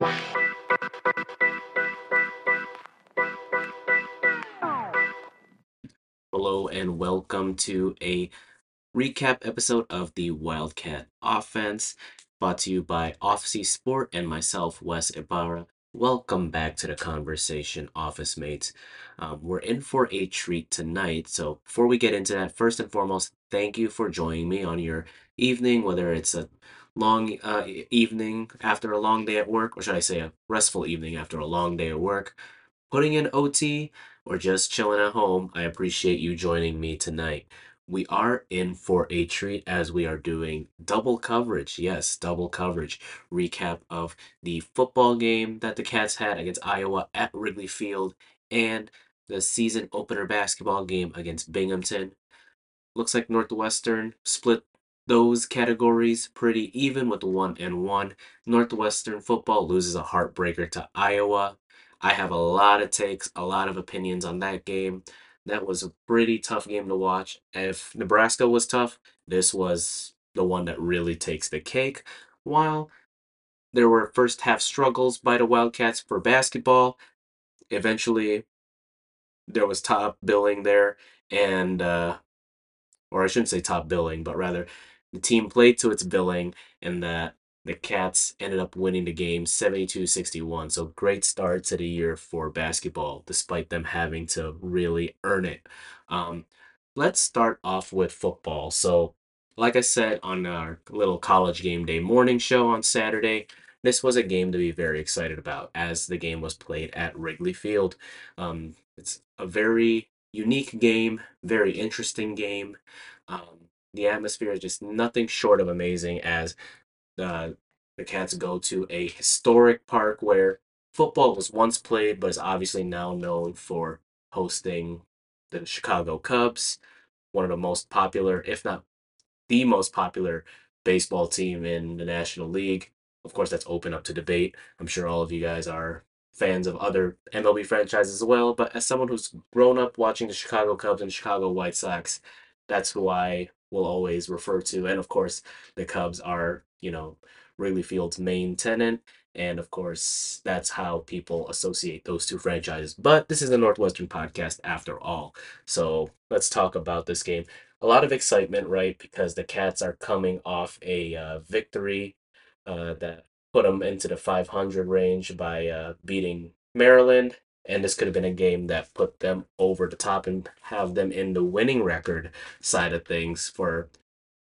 Hello and welcome to a recap episode of the Wildcat Offense, brought to you by Offcie Sport and myself, Wes Ibarra. Welcome back to the conversation, office mates. Um, we're in for a treat tonight. So, before we get into that, first and foremost, thank you for joining me on your evening, whether it's a long uh, evening after a long day at work, or should I say a restful evening after a long day at work, putting in OT, or just chilling at home. I appreciate you joining me tonight. We are in for a treat as we are doing double coverage. Yes, double coverage. Recap of the football game that the Cats had against Iowa at Wrigley Field and the season opener basketball game against Binghamton. Looks like Northwestern split those categories pretty even with one and one. Northwestern football loses a heartbreaker to Iowa. I have a lot of takes, a lot of opinions on that game. That was a pretty tough game to watch. If Nebraska was tough, this was the one that really takes the cake. While there were first half struggles by the Wildcats for basketball, eventually there was top billing there and uh or I shouldn't say top billing, but rather the team played to its billing and that the Cats ended up winning the game 72-61. So great start to the year for basketball despite them having to really earn it. Um, let's start off with football. So like I said on our little college game day morning show on Saturday, this was a game to be very excited about as the game was played at Wrigley Field. Um, it's a very unique game, very interesting game. Um, the atmosphere is just nothing short of amazing as uh, the Cats go to a historic park where football was once played, but is obviously now known for hosting the Chicago Cubs, one of the most popular, if not the most popular baseball team in the National League. Of course, that's open up to debate. I'm sure all of you guys are fans of other MLB franchises as well, but as someone who's grown up watching the Chicago Cubs and Chicago White Sox, that's who I will always refer to. And of course, the Cubs are, you know, Wrigley Field's main tenant. And of course, that's how people associate those two franchises. But this is a Northwestern podcast after all. So let's talk about this game. A lot of excitement, right? Because the Cats are coming off a uh, victory uh, that put them into the 500 range by uh, beating Maryland. And this could have been a game that put them over the top and have them in the winning record side of things for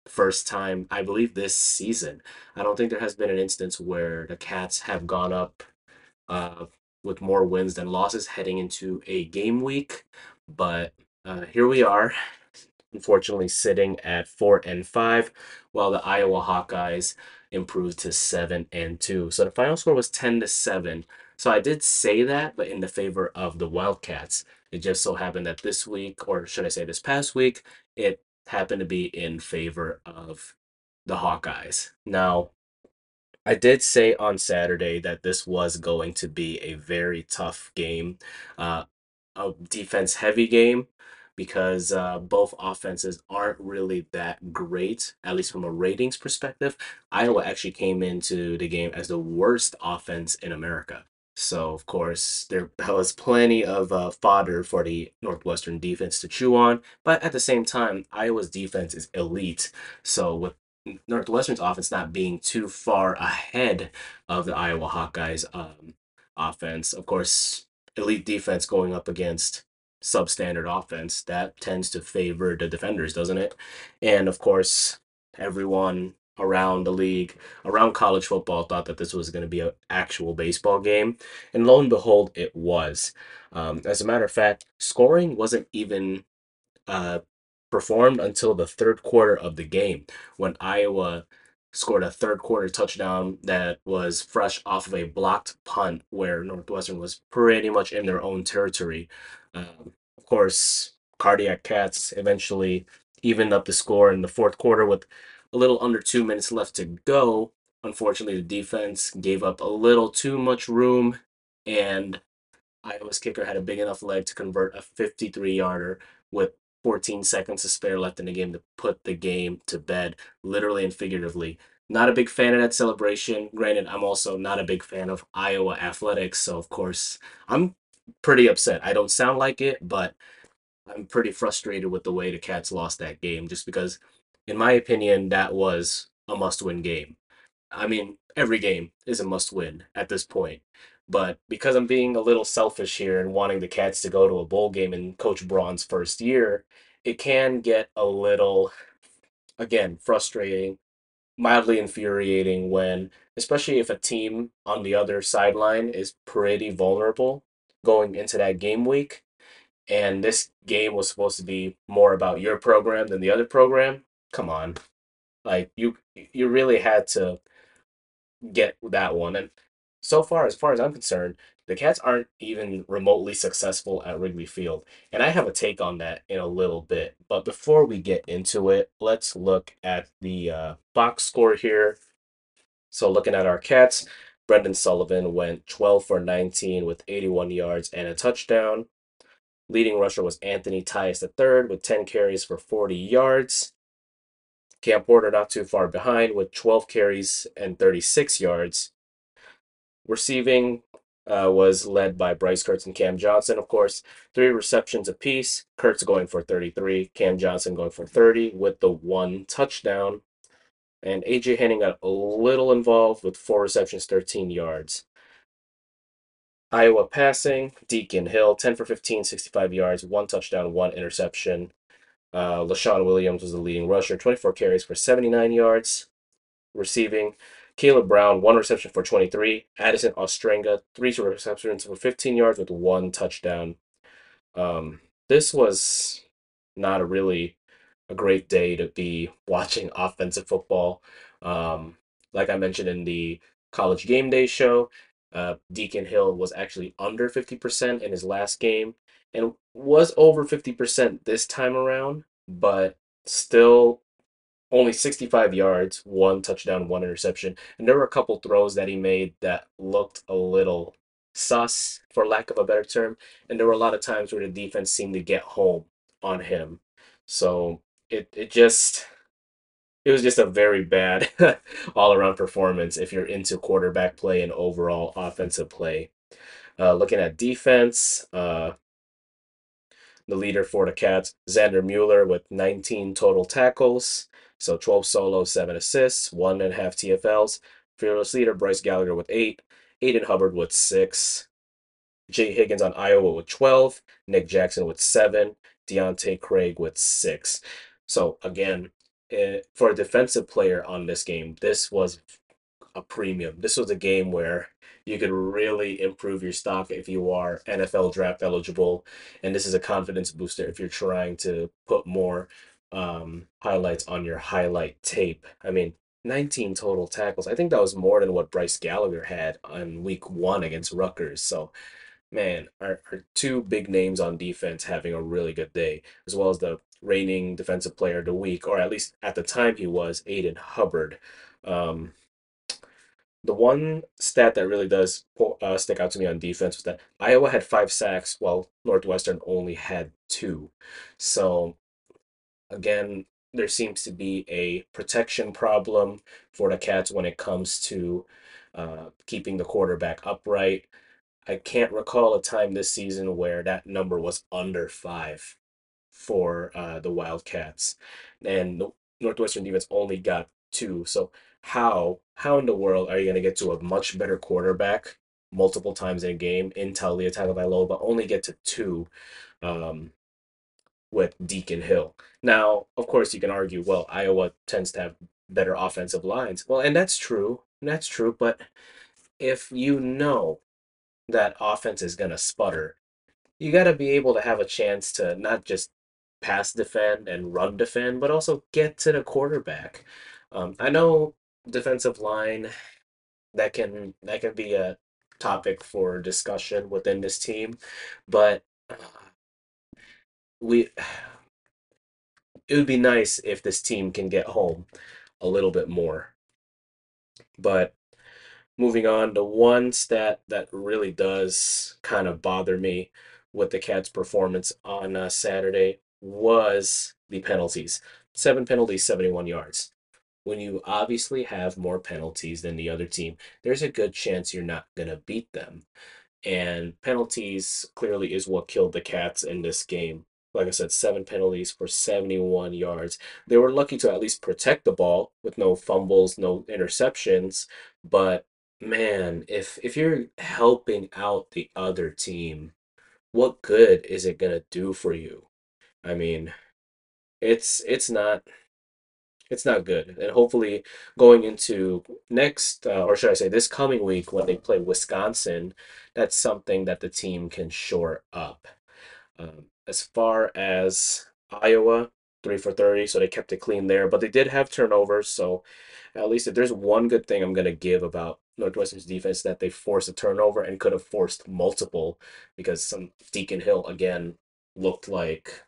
first time, I believe, this season. I don't think there has been an instance where the Cats have gone up uh, with more wins than losses heading into a game week. But uh, here we are, unfortunately, sitting at four and five, while the Iowa Hawkeyes improved to seven and two. So the final score was ten to seven. So I did say that, but in the favor of the Wildcats. It just so happened that this week, or should I say this past week, it happened to be in favor of the Hawkeyes. Now, I did say on Saturday that this was going to be a very tough game, uh, a defense heavy game, because uh, both offenses aren't really that great, at least from a ratings perspective. Iowa actually came into the game as the worst offense in America. So, of course, there was plenty of uh, fodder for the Northwestern defense to chew on. But at the same time, Iowa's defense is elite. So, with Northwestern's offense not being too far ahead of the Iowa Hawkeyes um, offense. Of course, elite defense going up against substandard offense, that tends to favor the defenders, doesn't it? And of course, everyone around the league, around college football, thought that this was going to be an actual baseball game. And lo and behold, it was. Um, as a matter of fact, scoring wasn't even uh, performed until the third quarter of the game when Iowa scored a third quarter touchdown that was fresh off of a blocked punt where Northwestern was pretty much in their own territory. Um, of course, Cardiac Cats eventually evened up the score in the fourth quarter with a little under two minutes left to go. Unfortunately, the defense gave up a little too much room, and Iowa's kicker had a big enough leg to convert a 53 yarder with 14 seconds to spare left in the game to put the game to bed, literally and figuratively. Not a big fan of that celebration. Granted, I'm also not a big fan of Iowa athletics, so of course, I'm pretty upset. I don't sound like it, but I'm pretty frustrated with the way the Cats lost that game just because, in my opinion, that was a must win game. I mean, every game is a must win at this point. But because I'm being a little selfish here and wanting the Cats to go to a bowl game in Coach Braun's first year, it can get a little, again, frustrating, mildly infuriating when, especially if a team on the other sideline is pretty vulnerable going into that game week and this game was supposed to be more about your program than the other program. Come on, like you you really had to get that one. And so far, as far as I'm concerned, the Cats aren't even remotely successful at Wrigley Field, and I have a take on that in a little bit. But before we get into it, let's look at the uh, box score here. So looking at our Cats. Brendan Sullivan went 12 for 19 with 81 yards and a touchdown. Leading rusher was Anthony Tyus III with 10 carries for 40 yards. Cam Porter not too far behind with 12 carries and 36 yards. Receiving uh, was led by Bryce Kurtz and Cam Johnson, of course. Three receptions apiece. Kurtz going for 33, Cam Johnson going for 30 with the one touchdown. And AJ Henning got a little involved with four receptions, 13 yards. Iowa passing, Deacon Hill, 10 for 15, 65 yards, one touchdown, one interception. Uh, Leshon Williams was the leading rusher, 24 carries for 79 yards. Receiving, Kaleb Brown, one reception for 23. Addison Ostrenga, three receptions for 15 yards with one touchdown. Um, this was not a really a great day to be watching offensive football. Um, like I mentioned in the college game day show, uh, Deacon Hill was actually under 50% in his last game and was over 50% this time around, but still only 65 yards, one touchdown, one interception. And there were a couple throws that he made that looked a little sus, for lack of a better term. And there were a lot of times where the defense seemed to get home on him. So it, it just it was just a very bad all around performance if you're into quarterback play and overall offensive play. Uh, looking at defense, uh, the leader for the Cats, Xander Mueller, with 19 total tackles. So 12 solos, 7 assists, 1 and a half TFLs. Fearless leader, Bryce Gallagher, with 8. Aidan Hubbard with 6. Jay Higgins on Iowa with 12. Nick Jackson with 7. Deontay Craig with 6. So again, eh, for a defensive player on this game, this was a premium. This was a game where you could really improve your stock if you are NFL draft eligible. And this is a confidence booster if you're trying to put more um, highlights on your highlight tape. I mean, 19 total tackles. I think that was more than what Bryce Gallagher had on week one against Rutgers. So, man, our, our two big names on defense having a really good day, as well as the reigning defensive player of the week, or at least at the time he was, Aidan Hubbard. Um, the one stat that really does uh, stick out to me on defense was that Iowa had five sacks while Northwestern only had two. So, again, there seems to be a protection problem for the Cats when it comes to uh, keeping the quarterback upright. I can't recall a time this season where that number was under five for uh, the Wildcats, and Northwestern defense only got two. So how how in the world are you going to get to a much better quarterback multiple times in a game in Taulia Tagovailoa, but only get to two um, with Deacon Hill? Now, of course, you can argue, well, Iowa tends to have better offensive lines. Well, and that's true. That's true. But if you know that offense is going to sputter, you got to be able to have a chance to not just pass defend and run defend, but also get to the quarterback. Um, I know defensive line that can that can be a topic for discussion within this team, but uh, we it would be nice if this team can get home a little bit more. But moving on, the one stat that really does kind of bother me with the Cats' performance on uh, Saturday was the penalties. Seven penalties, 71 yards. When you obviously have more penalties than the other team, there's a good chance you're not going to beat them. And penalties clearly is what killed the Cats in this game. Like I said, seven penalties for 71 yards. They were lucky to at least protect the ball with no fumbles, no interceptions. But man, if if you're helping out the other team, what good is it gonna do for you? I mean, it's it's not it's not good. And hopefully, going into next, uh, or should I say, this coming week when they play Wisconsin, that's something that the team can shore up. Um, as far as Iowa, three for 30, so they kept it clean there. But they did have turnovers, so at least if there's one good thing I'm going to give about Northwestern's defense, that they forced a turnover and could have forced multiple because some Deacon Hill, again, looked like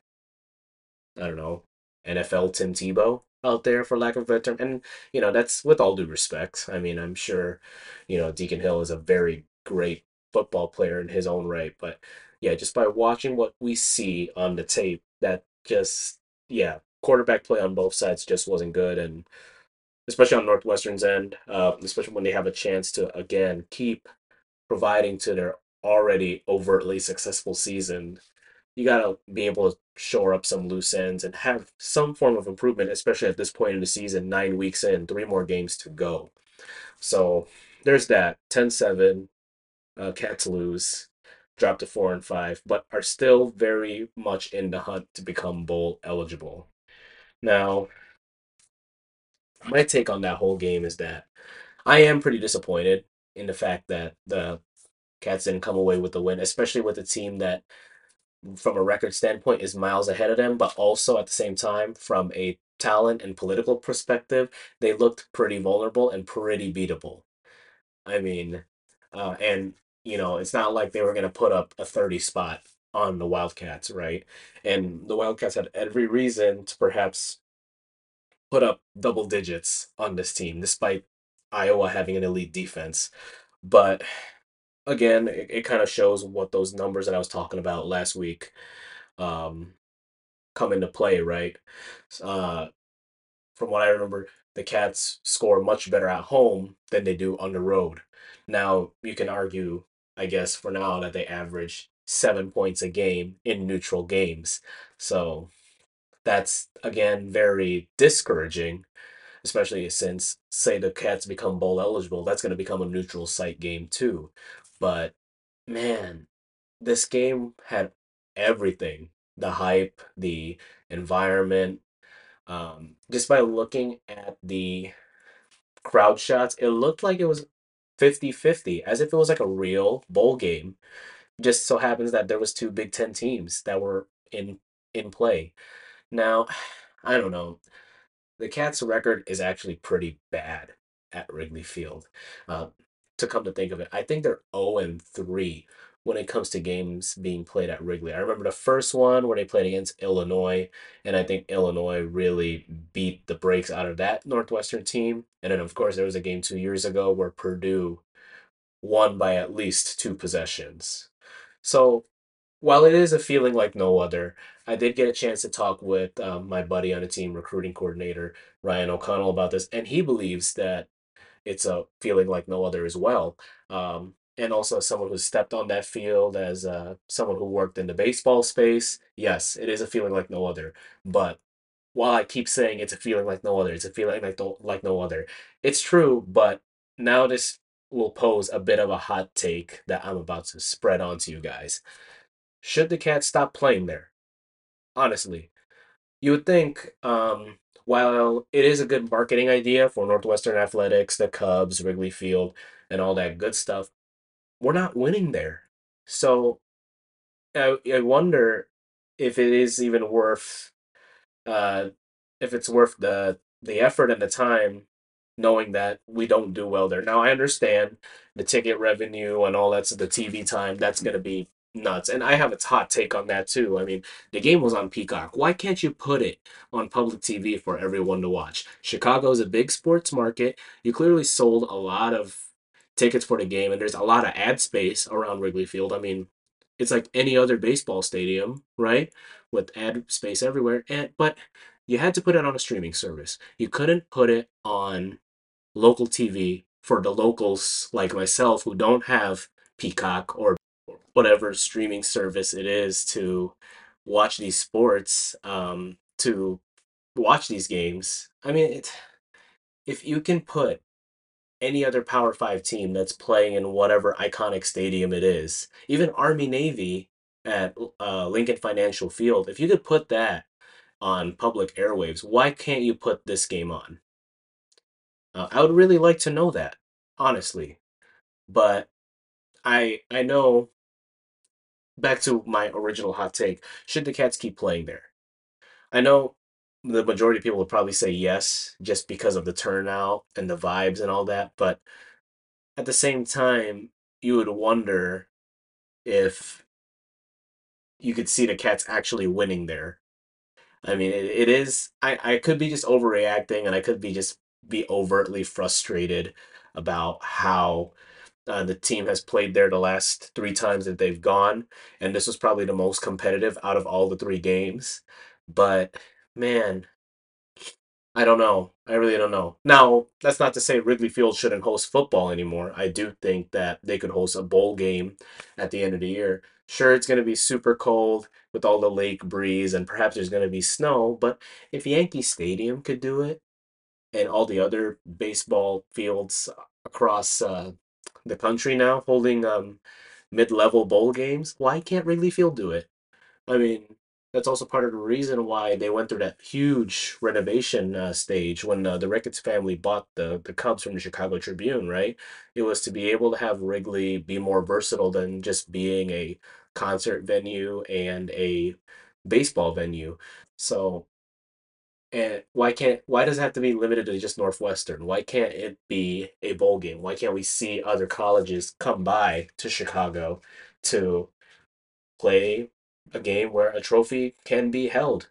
I don't know, NFL Tim Tebow out there for lack of a better term. And, you know, that's with all due respect. I mean, I'm sure, you know, Deacon Hill is a very great football player in his own right. But yeah, just by watching what we see on the tape, that just, yeah, quarterback play on both sides just wasn't good. And especially on Northwestern's end, uh, especially when they have a chance to, again, keep providing to their already overtly successful season you got to be able to shore up some loose ends and have some form of improvement, especially at this point in the season, nine weeks in, three more games to go. So there's that 10 7. Uh, Cats lose, drop to 4 and 5, but are still very much in the hunt to become bowl eligible. Now, my take on that whole game is that I am pretty disappointed in the fact that the Cats didn't come away with the win, especially with a team that from a record standpoint is miles ahead of them, but also at the same time, from a talent and political perspective, they looked pretty vulnerable and pretty beatable. I mean, uh, and you know, it's not like they were going to put up a 30 spot on the Wildcats, right? And the Wildcats had every reason to perhaps put up double digits on this team, despite Iowa having an elite defense. But again, it, it kind of shows what those numbers that I was talking about last week um, come into play, right? Uh, from what I remember, the Cats score much better at home than they do on the road. Now, you can argue, I guess, for now that they average seven points a game in neutral games. So that's, again, very discouraging, especially since, say, the Cats become bowl eligible. That's going to become a neutral site game, too. But man, this game had everything the hype, the environment. Um, just by looking at the crowd shots, it looked like it was fifty-fifty, as if it was like a real bowl game. Just so happens that there was two Big Ten teams that were in in play. Now, I don't know. The Cats' record is actually pretty bad at Wrigley Field. Uh, to come to think of it, I think they're 0 and 3 when it comes to games being played at Wrigley. I remember the first one where they played against Illinois, and I think Illinois really beat the brakes out of that Northwestern team. And then, of course, there was a game two years ago where Purdue won by at least two possessions. So while it is a feeling like no other, I did get a chance to talk with um, my buddy on the team, recruiting coordinator Ryan O'Connell, about this, and he believes that it's a feeling like no other as well. Um, and also as someone who stepped on that field as uh, someone who worked in the baseball space, yes, it is a feeling like no other. But while I keep saying it's a feeling like no other, it's a feeling like no, like no other. It's true, but now this will pose a bit of a hot take that I'm about to spread onto you guys. Should the Cats stop playing there? Honestly, you would think um, while it is a good marketing idea for Northwestern Athletics, the Cubs, Wrigley Field, and all that good stuff, we're not winning there. So I, I wonder if it is even worth uh if it's worth the the effort and the time knowing that we don't do well there. Now I understand the ticket revenue and all that's the TV time that's going to be nuts. And I have a hot take on that too. I mean, the game was on Peacock. Why can't you put it on public TV for everyone to watch? Chicago is a big sports market. You clearly sold a lot of tickets for the game, and there's a lot of ad space around Wrigley Field. I mean, it's like any other baseball stadium, right? With ad space everywhere. And but you had to put it on a streaming service. You couldn't put it on local TV for the locals like myself who don't have Peacock or whatever streaming service it is to watch these sports, um, to watch these games. I mean, it, if you can put any other Power Five team that's playing in whatever iconic stadium it is, even Army Navy at uh, Lincoln Financial Field, if you could put that on public airwaves, why can't you put this game on? Uh, I would really like to know that, honestly. But I I know back to my original hot take, should the Cats keep playing there? I know the majority of people would probably say yes, just because of the turnout and the vibes and all that, but at the same time, you would wonder if you could see the Cats actually winning there. I mean, it, it is. I I could be just overreacting, and I could be just be overtly frustrated about how uh, the team has played there the last three times that they've gone, and this was probably the most competitive out of all the three games. But man, I don't know. I really don't know. Now, that's not to say Wrigley Field shouldn't host football anymore. I do think that they could host a bowl game at the end of the year. Sure, it's going to be super cold with all the lake breeze, and perhaps there's going to be snow, but if Yankee Stadium could do it, and all the other baseball fields across uh, the country now holding um, mid-level bowl games, why can't Wrigley Field do it? I mean, that's also part of the reason why they went through that huge renovation uh, stage when uh, the Ricketts family bought the the Cubs from the Chicago Tribune, right? It was to be able to have Wrigley be more versatile than just being a concert venue and a baseball venue. So, and why can't why does it have to be limited to just Northwestern? Why can't it be a bowl game? Why can't we see other colleges come by to Chicago to play a game where a trophy can be held.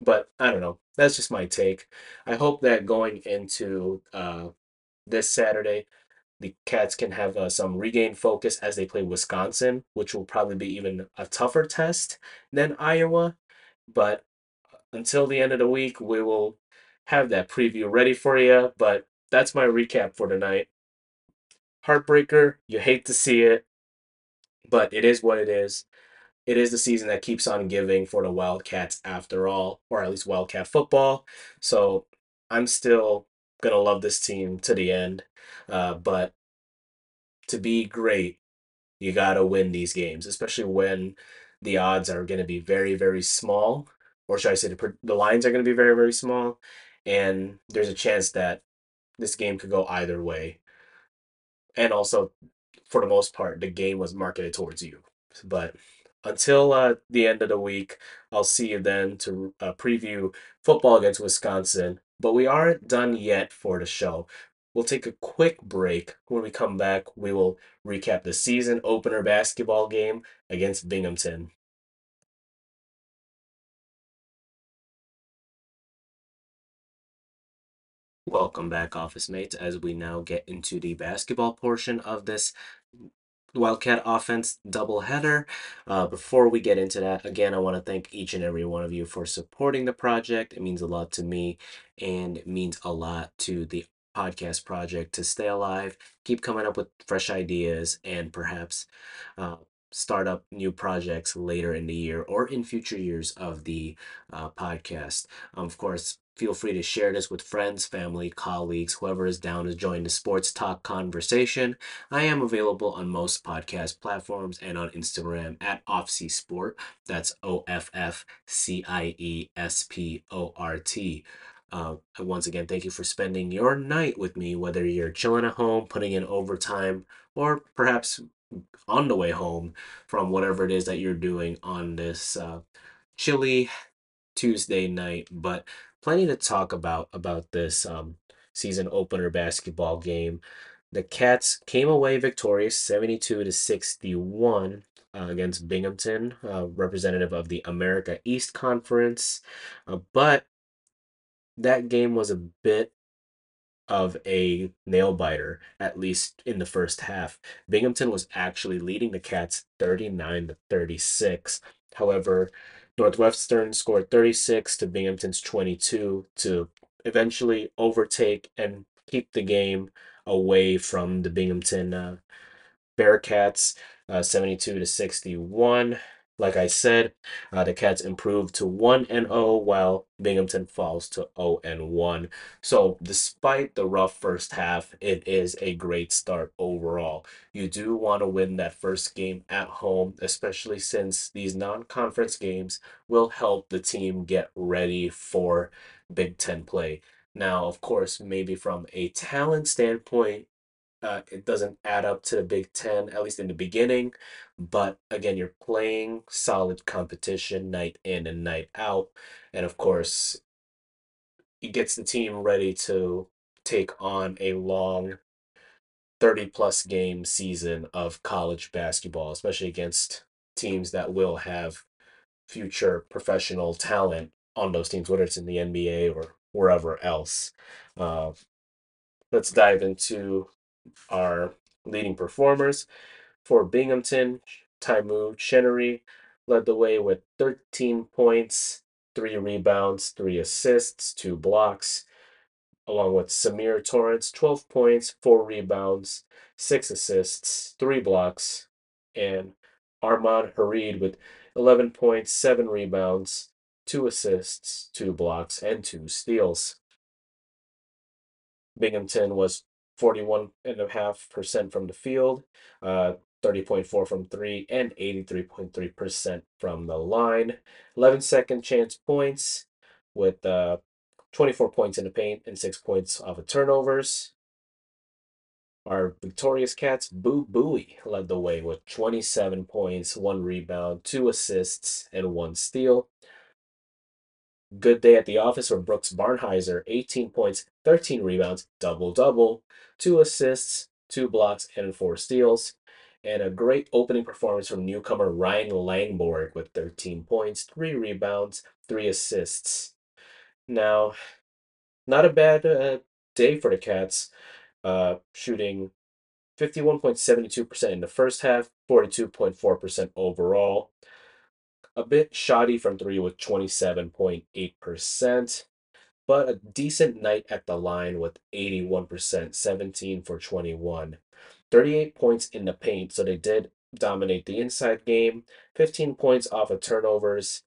But I don't know. That's just my take. I hope that going into uh, this Saturday, the Cats can have uh, some regained focus as they play Wisconsin, which will probably be even a tougher test than Iowa. But until the end of the week, we will have that preview ready for you. But that's my recap for tonight. Heartbreaker, you hate to see it, but it is what it is it is the season that keeps on giving for the Wildcats after all, or at least Wildcat football. So I'm still gonna love this team to the end. Uh, but to be great, you gotta win these games, especially when the odds are gonna be very, very small, or should I say the the lines are gonna be very, very small, and there's a chance that this game could go either way. And also, for the most part, the game was marketed towards you. But until uh, the end of the week, I'll see you then to uh, preview football against Wisconsin. But we aren't done yet for the show. We'll take a quick break. When we come back, we will recap the season opener basketball game against Binghamton. Welcome back, office mates, as we now get into the basketball portion of this Wildcat offense doubleheader. Uh, before we get into that, again, I want to thank each and every one of you for supporting the project. It means a lot to me and it means a lot to the podcast project to stay alive, keep coming up with fresh ideas, and perhaps uh, start up new projects later in the year or in future years of the uh, podcast. Um, of course, Feel free to share this with friends, family, colleagues, whoever is down to join the sports talk conversation. I am available on most podcast platforms and on Instagram at Offcie Sport. That's O F F C I E S P O R T. Uh, once again, thank you for spending your night with me, whether you're chilling at home, putting in overtime, or perhaps on the way home from whatever it is that you're doing on this uh, chilly Tuesday night. But plenty to talk about about this um, season opener basketball game. The Cats came away victorious, seventy-two to sixty-one. Uh, against Binghamton, uh, representative of the America East Conference. Uh, but that game was a bit of a nail biter, at least in the first half. Binghamton was actually leading the Cats 39 to 36. However, Northwestern scored 36 to Binghamton's 22 to eventually overtake and keep the game away from the Binghamton uh, Bearcats, uh, 72 to 61. Like I said, uh, the Cats improved to 1 and 0 while Binghamton falls to 0 and 1. So, despite the rough first half, it is a great start overall. You do want to win that first game at home, especially since these non conference games will help the team get ready for Big Ten play. Now, of course, maybe from a talent standpoint, uh, it doesn't add up to the Big Ten, at least in the beginning. But again, you're playing solid competition night in and night out. And of course, it gets the team ready to take on a long 30 plus game season of college basketball, especially against teams that will have future professional talent on those teams, whether it's in the NBA or wherever else. Uh, let's dive into our leading performers. For Binghamton, Tymu Chenery led the way with 13 points, three rebounds, three assists, two blocks, along with Samir Torrance, 12 points, four rebounds, six assists, three blocks, and Armon Harried with 11 points, seven rebounds, two assists, two blocks, and two steals. Binghamton was 41.5% from the field, uh, 30.4 from three, and 83.3% from the line. 11 second chance points with uh, 24 points in the paint and six points off of turnovers. Our victorious Cats, Boo Buie, led the way with 27 points, one rebound, two assists, and one steal. Good day at the office for Brooks Barnhizer, 18 points, 13 rebounds, double double, two assists, two blocks, and four steals. And a great opening performance from newcomer Ryan Langborg with 13 points, three rebounds, three assists. Now, not a bad uh, day for the Cats, uh, shooting 51.72% in the first half, 42.4% overall a bit shoddy from three with 27.8%, but a decent night at the line with 81%, 17 for 21. 38 points in the paint, so they did dominate the inside game. 15 points off of turnovers,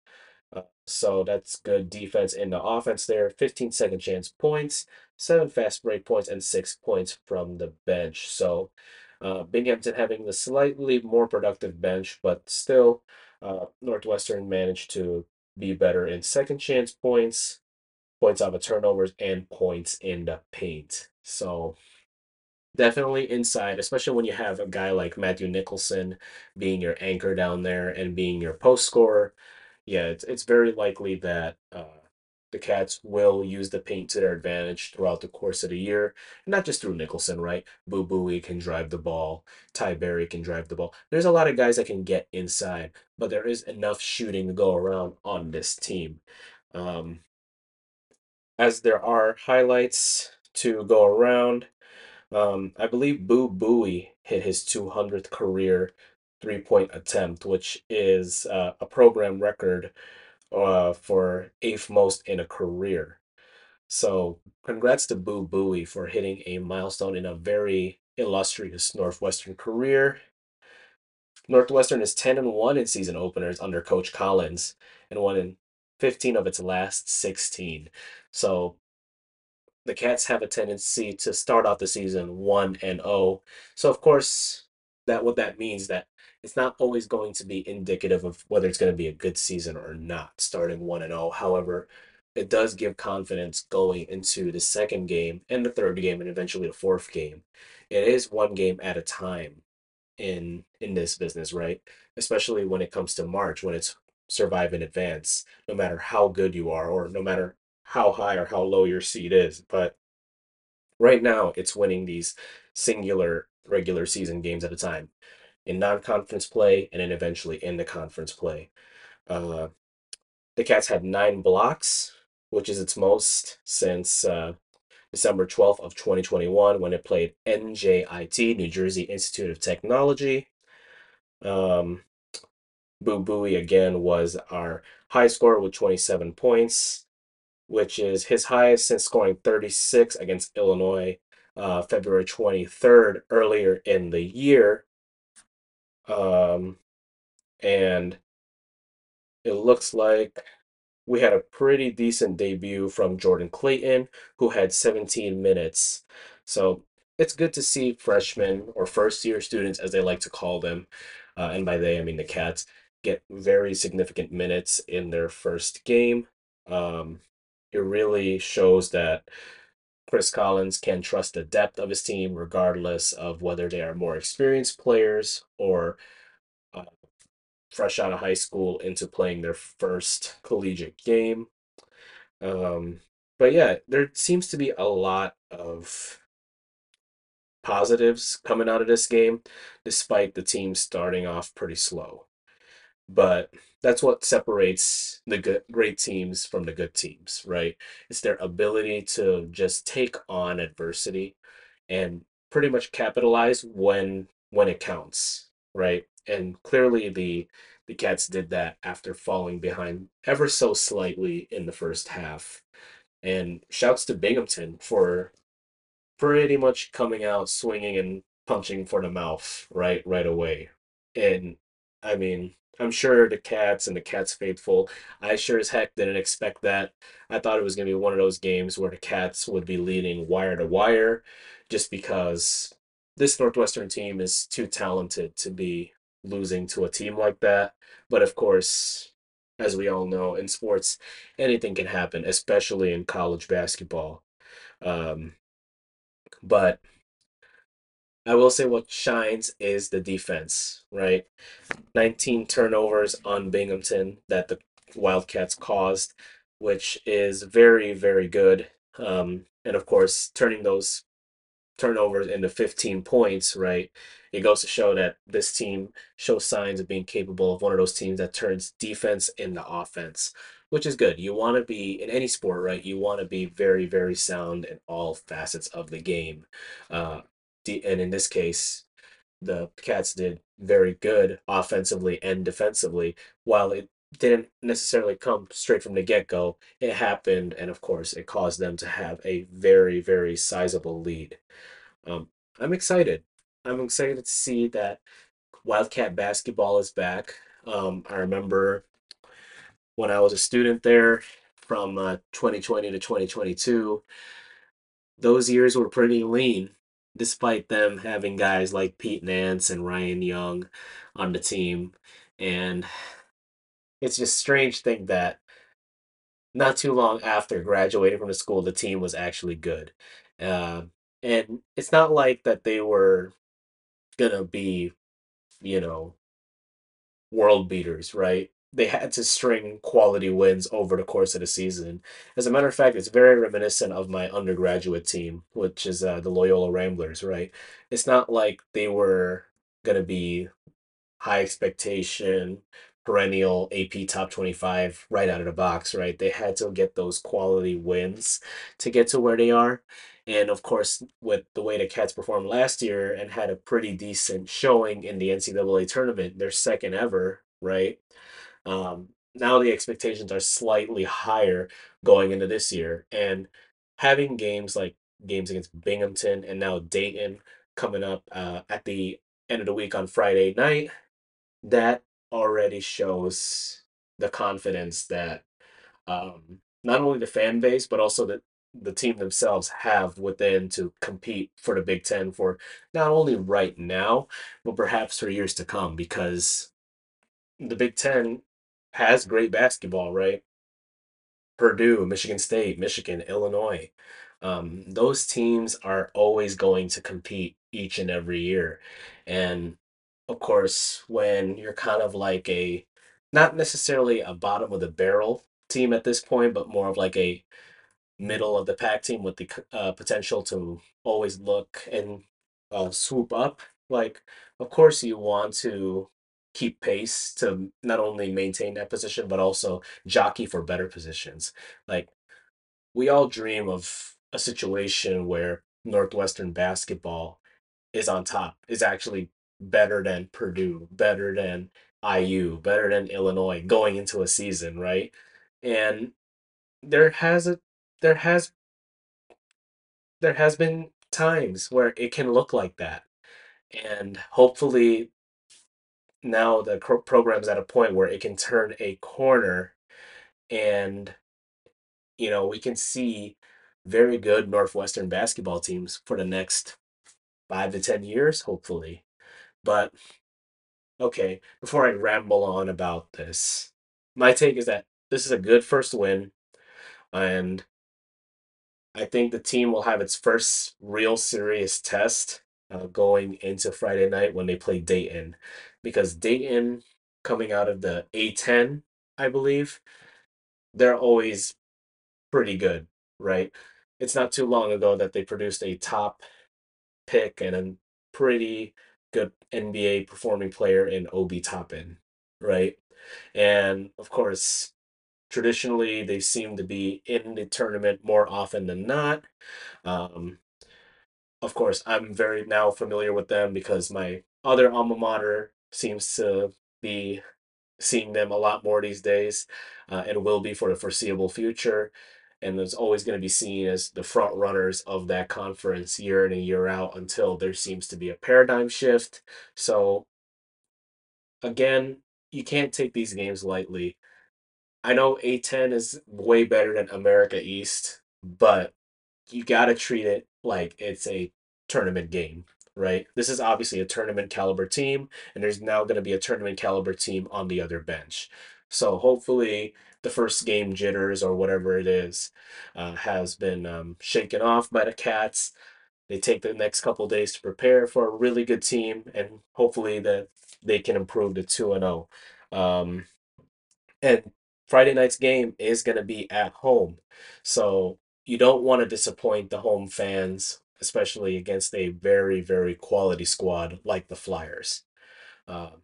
uh, so that's good defense in the offense there. 15 second chance points, seven fast break points, and six points from the bench. So uh, Binghamton having the slightly more productive bench, but still uh, Northwestern managed to be better in second chance points, points off of turnovers, and points in the paint. So definitely inside, especially when you have a guy like Matthew Nicholson being your anchor down there and being your post scorer. Yeah, it's, it's very likely that uh, the Cats will use the paint to their advantage throughout the course of the year. Not just through Nicholson, right? Boo Buie can drive the ball. Ty Berry can drive the ball. There's a lot of guys that can get inside, but there is enough shooting to go around on this team. Um, as there are highlights to go around, um, I believe Boo Buie hit his 200th career three point attempt, which is uh, a program record uh, for eighth most in a career. So, congrats to Boo Buie for hitting a milestone in a very illustrious Northwestern career. Northwestern is 10 and 1 in season openers under Coach Collins and won in 15 of its last 16. So, the Cats have a tendency to start off the season 1 and 0. So, of course, that what that means that it's not always going to be indicative of whether it's going to be a good season or not, starting 1 and 0. However, it does give confidence going into the second game and the third game and eventually the fourth game. It is one game at a time in in this business, right? Especially when it comes to March when it's survive in advance, no matter how good you are or no matter how high or how low your seed is. But right now it's winning these singular regular season games at a time in non-conference play and then eventually in the conference play. Uh, the Cats had nine blocks, which is its most since uh, December 12th of 2021 when it played NJIT, New Jersey Institute of Technology. Um, Boo Buie again was our high scorer with 27 points, which is his highest since scoring 36 against Illinois uh, February 23rd earlier in the year. Um, and it looks like we had a pretty decent debut from Jordan Clayton, who had 17 minutes. So it's good to see freshmen or first year students, as they like to call them, uh, and by they I mean the Cats, get very significant minutes in their first game. Um, it really shows that Chris Collins can trust the depth of his team, regardless of whether they are more experienced players or uh, fresh out of high school into playing their first collegiate game. Um, but yeah, there seems to be a lot of positives coming out of this game, despite the team starting off pretty slow. But that's what separates the good, great teams from the good teams, right? It's their ability to just take on adversity and pretty much capitalize when when it counts, right? And clearly the the Cats did that after falling behind ever so slightly in the first half. And shouts to Binghamton for pretty much coming out swinging and punching for the mouth right right away. And I mean, I'm sure the Cats and the Cats faithful, I sure as heck didn't expect that. I thought it was going to be one of those games where the Cats would be leading wire to wire just because this Northwestern team is too talented to be losing to a team like that. But of course, as we all know, in sports, anything can happen, especially in college basketball. Um, but I will say what shines is the defense, right? 19 turnovers on Binghamton that the Wildcats caused, which is very, very good. Um, and of course, turning those turnovers into 15 points, right? It goes to show that this team shows signs of being capable of one of those teams that turns defense into offense, which is good. You want to be in any sport, right? You want to be very, very sound in all facets of the game. Uh, and in this case, the Cats did very good offensively and defensively. While it didn't necessarily come straight from the get go, it happened, and of course, it caused them to have a very, very sizable lead. Um, I'm excited. I'm excited to see that Wildcat basketball is back. Um, I remember when I was a student there from uh, 2020 to 2022, those years were pretty lean, despite them having guys like Pete Nance and Ryan Young on the team. And it's just strange thing that not too long after graduating from the school, the team was actually good. Uh, and it's not like that they were gonna be, you know, world beaters, right? They had to string quality wins over the course of the season. As a matter of fact, it's very reminiscent of my undergraduate team, which is uh, the Loyola Ramblers, right? It's not like they were gonna be high expectation, perennial AP top 25 right out of the box, right? They had to get those quality wins to get to where they are. And of course, with the way the Cats performed last year and had a pretty decent showing in the NCAA tournament, their second ever, right? Um, now the expectations are slightly higher going into this year. And having games like games against Binghamton and now Dayton coming up uh, at the end of the week on Friday night, that already shows the confidence that um, not only the fan base, but also the, the team themselves have within to compete for the Big Ten for not only right now, but perhaps for years to come, because the Big Ten has great basketball, right? Purdue, Michigan State, Michigan, Illinois. Um, those teams are always going to compete each and every year. And of course, when you're kind of like a not necessarily a bottom of the barrel team at this point, but more of like a middle of the pack team with the uh, potential to always look and uh, swoop up. Like, of course, you want to keep pace to not only maintain that position, but also jockey for better positions. Like, we all dream of a situation where Northwestern basketball is on top, is actually better than Purdue, better than IU, better than Illinois going into a season, right? And there has a there has there has been times where it can look like that. And hopefully now the pro- program's at a point where it can turn a corner and you know, we can see very good Northwestern basketball teams for the next 5 to 10 years hopefully. But okay, before I ramble on about this, my take is that this is a good first win and I think the team will have its first real serious test uh, going into Friday night when they play Dayton, because Dayton, coming out of the A10, I believe, they're always pretty good, right? It's not too long ago that they produced a top pick and a pretty good NBA performing player in Obi Toppin, right? And of course, traditionally they seem to be in the tournament more often than not. Um, of course, I'm very now familiar with them because my other alma mater seems to be seeing them a lot more these days uh, and will be for the foreseeable future. And there's always going to be seen as the front runners of that conference year in and year out until there seems to be a paradigm shift. So, again, you can't take these games lightly. I know A10 is way better than America East, but you got to treat it like it's a tournament game, right? This is obviously a tournament caliber team, and there's now going to be a tournament caliber team on the other bench. So hopefully, the first game jitters or whatever it is uh, has been um, shaken off by the Cats. They take the next couple days to prepare for a really good team, and hopefully that they can improve to two and zero. Um, and Friday night's game is going to be at home, so you don't want to disappoint the home fans, especially against a very very quality squad like the Flyers. Um,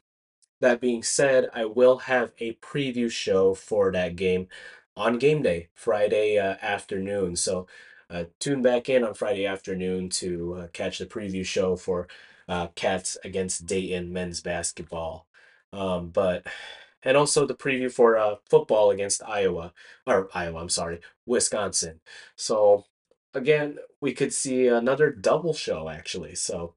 that being said, I will have a preview show for that game on game day, Friday uh, afternoon. So uh, tune back in on Friday afternoon to uh, catch the preview show for uh, Cats against Dayton men's basketball. Um, but and also the preview for uh, football against Iowa or Iowa, I'm sorry, Wisconsin. So again, we could see another double show actually. So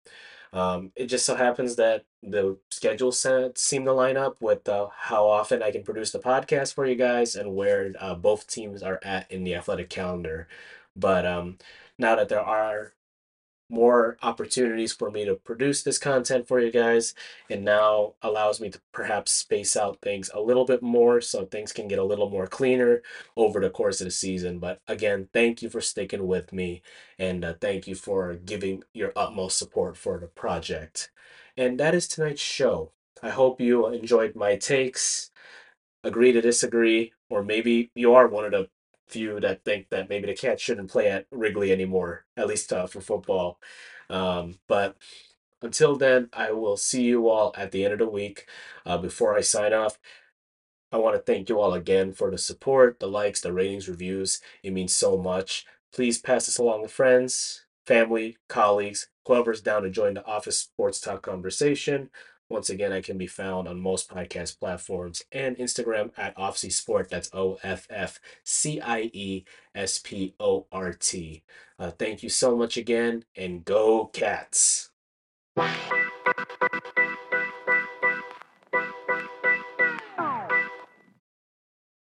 um, it just so happens that the schedule set seem to line up with uh, how often I can produce the podcast for you guys and where uh, both teams are at in the athletic calendar. But um, now that there are more opportunities for me to produce this content for you guys and now allows me to perhaps space out things a little bit more so things can get a little more cleaner over the course of the season. But again thank you for sticking with me and uh, thank you for giving your utmost support for the project. And that is tonight's show. I hope you enjoyed my takes. Agree to disagree or maybe you are one of the few that think that maybe the Cats shouldn't play at Wrigley anymore, at least uh, for football. Um, but until then, I will see you all at the end of the week. Uh, before I sign off, I want to thank you all again for the support, the likes, the ratings, reviews. It means so much. Please pass this along to friends, family, colleagues, whoever's down to join the office sports talk conversation. Once again, I can be found on most podcast platforms and Instagram at Offcie Sport. That's O F F C I E S P O R T. Uh, thank you so much again, and go Cats!